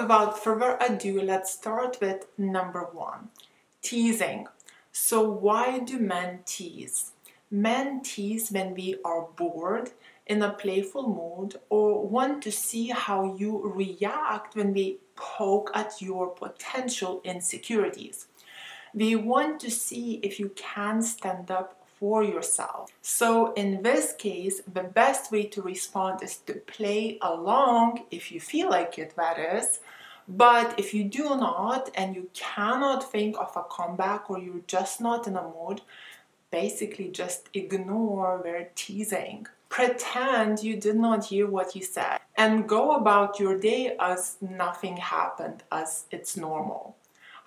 without further ado, let's start with number one teasing. So, why do men tease? Men tease when we are bored, in a playful mood, or want to see how you react when we poke at your potential insecurities. We want to see if you can stand up for yourself. So, in this case, the best way to respond is to play along if you feel like it, that is. But if you do not and you cannot think of a comeback or you're just not in a mood, basically just ignore their teasing. Pretend you did not hear what he said and go about your day as nothing happened, as it's normal.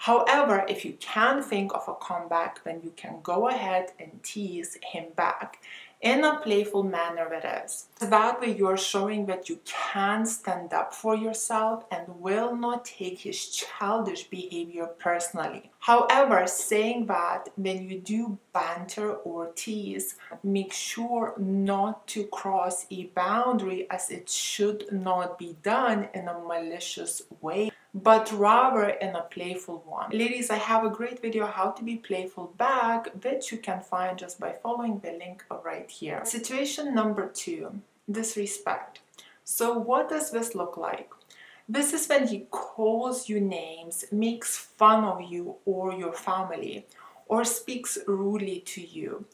However, if you can think of a comeback, then you can go ahead and tease him back in a playful manner it is. That way you're showing that you can stand up for yourself and will not take his childish behavior personally. However, saying that when you do banter or tease, make sure not to cross a boundary as it should not be done in a malicious way but rather in a playful one. Ladies, I have a great video how to be playful back, which you can find just by following the link right here. Situation number two, disrespect. So what does this look like? This is when he calls you names, makes fun of you or your family, or speaks rudely to you.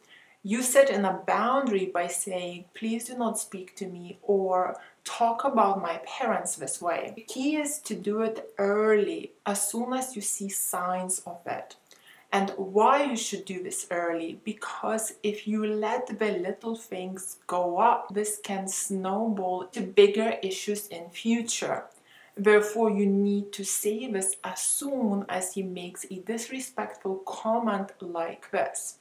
You set in a boundary by saying, please do not speak to me, or talk about my parents this way. The key is to do it early, as soon as you see signs of it. And why you should do this early? Because if you let the little things go up, this can snowball to bigger issues in future. Therefore, you need to say this as soon as he makes a disrespectful comment like this.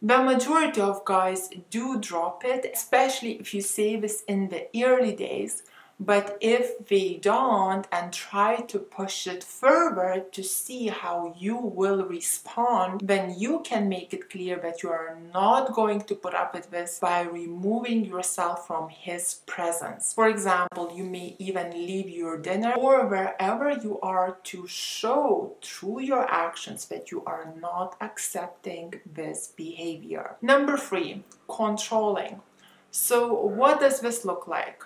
The majority of guys do drop it, especially if you say this in the early days but if they don't and try to push it further to see how you will respond, then you can make it clear that you are not going to put up with this by removing yourself from his presence. For example, you may even leave your dinner or wherever you are to show through your actions that you are not accepting this behavior. Number three, controlling. So, what does this look like?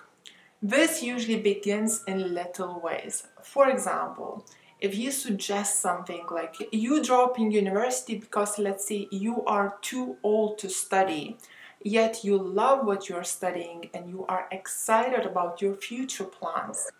This usually begins in little ways. For example, if you suggest something like you drop in university because let's say you are too old to study, yet you love what you're studying and you are excited about your future plans,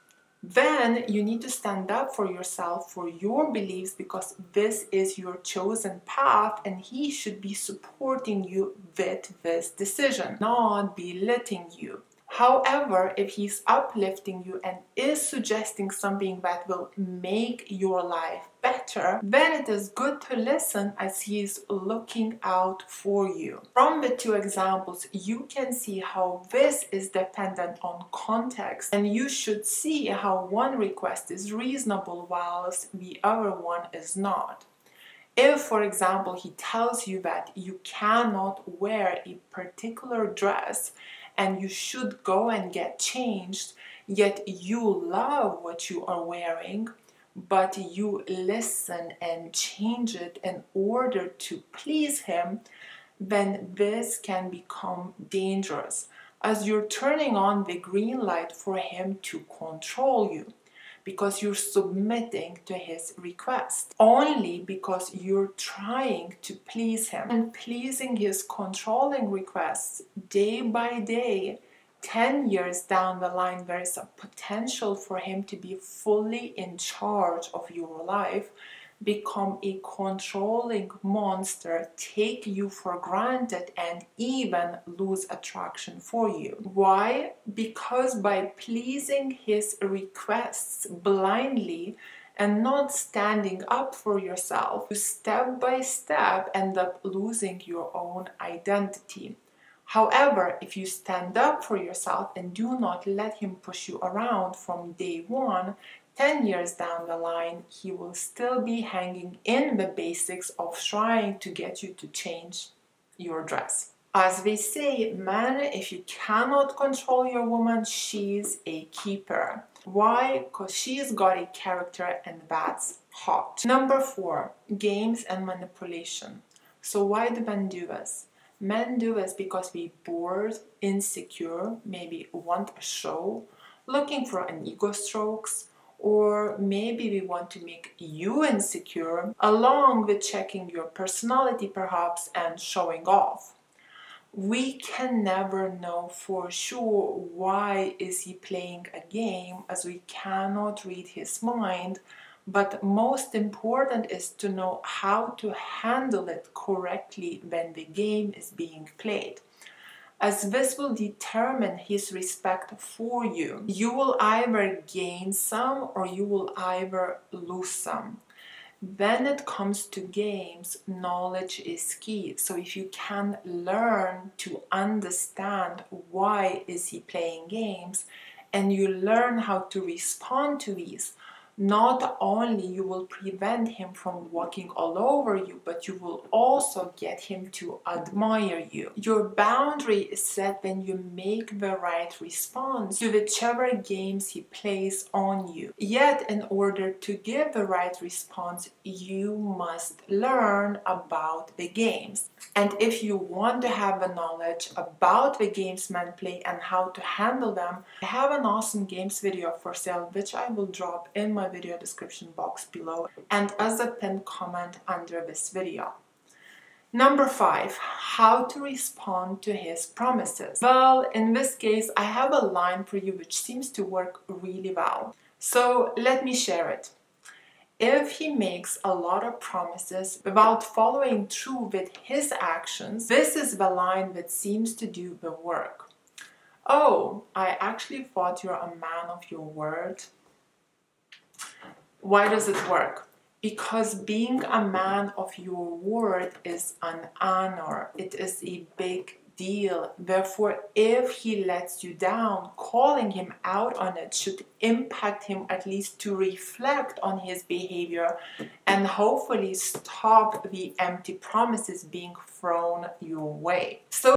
then you need to stand up for yourself, for your beliefs, because this is your chosen path and he should be supporting you with this decision, not belittling you. However, if he's uplifting you and is suggesting something that will make your life better, then it is good to listen as he is looking out for you. From the two examples, you can see how this is dependent on context, and you should see how one request is reasonable whilst the other one is not. If, for example, he tells you that you cannot wear a particular dress and you should go and get changed, yet you love what you are wearing, but you listen and change it in order to please him, then this can become dangerous as you're turning on the green light for him to control you because you're submitting to his request, only because you're trying to please him. And pleasing his controlling requests day by day 10 years down the line, there is a potential for him to be fully in charge of your life become a controlling monster, take you for granted, and even lose attraction for you. Why? Because by pleasing his requests blindly, and not standing up for yourself, you step by step end up losing your own identity. However, if you stand up for yourself and do not let him push you around from day one, 10 years down the line, he will still be hanging in the basics of trying to get you to change your dress. As we say, man, if you cannot control your woman, she's a keeper. Why? Because she's got a character and that's hot. Number four, games and manipulation. So why do men do this? Men do this because we're bored, insecure, maybe want a show, looking for an ego strokes, or maybe we want to make you insecure along with checking your personality perhaps and showing off. We can never know for sure why is he playing a game as we cannot read his mind but most important is to know how to handle it correctly when the game is being played as this will determine his respect for you. You will either gain some or you will either lose some. When it comes to games, knowledge is key. So if you can learn to understand why is he playing games and you learn how to respond to these, not only you will prevent him from walking all over you but you will also get him to admire you. Your boundary is set when you make the right response to whichever games he plays on you. Yet in order to give the right response you must learn about the games. And if you want to have the knowledge about the games men play and how to handle them i have an awesome games video for sale which i will drop in my video description box below and as a pinned comment under this video. Number five, how to respond to his promises. Well, in this case, I have a line for you which seems to work really well. So let me share it. If he makes a lot of promises without following through with his actions, this is the line that seems to do the work. Oh, I actually thought you're a man of your word. Why does it work? Because being a man of your word is an honor, it is a big deal. Therefore, if he lets you down, calling him out on it should impact him at least to reflect on his behavior and hopefully stop the empty promises being thrown your way. So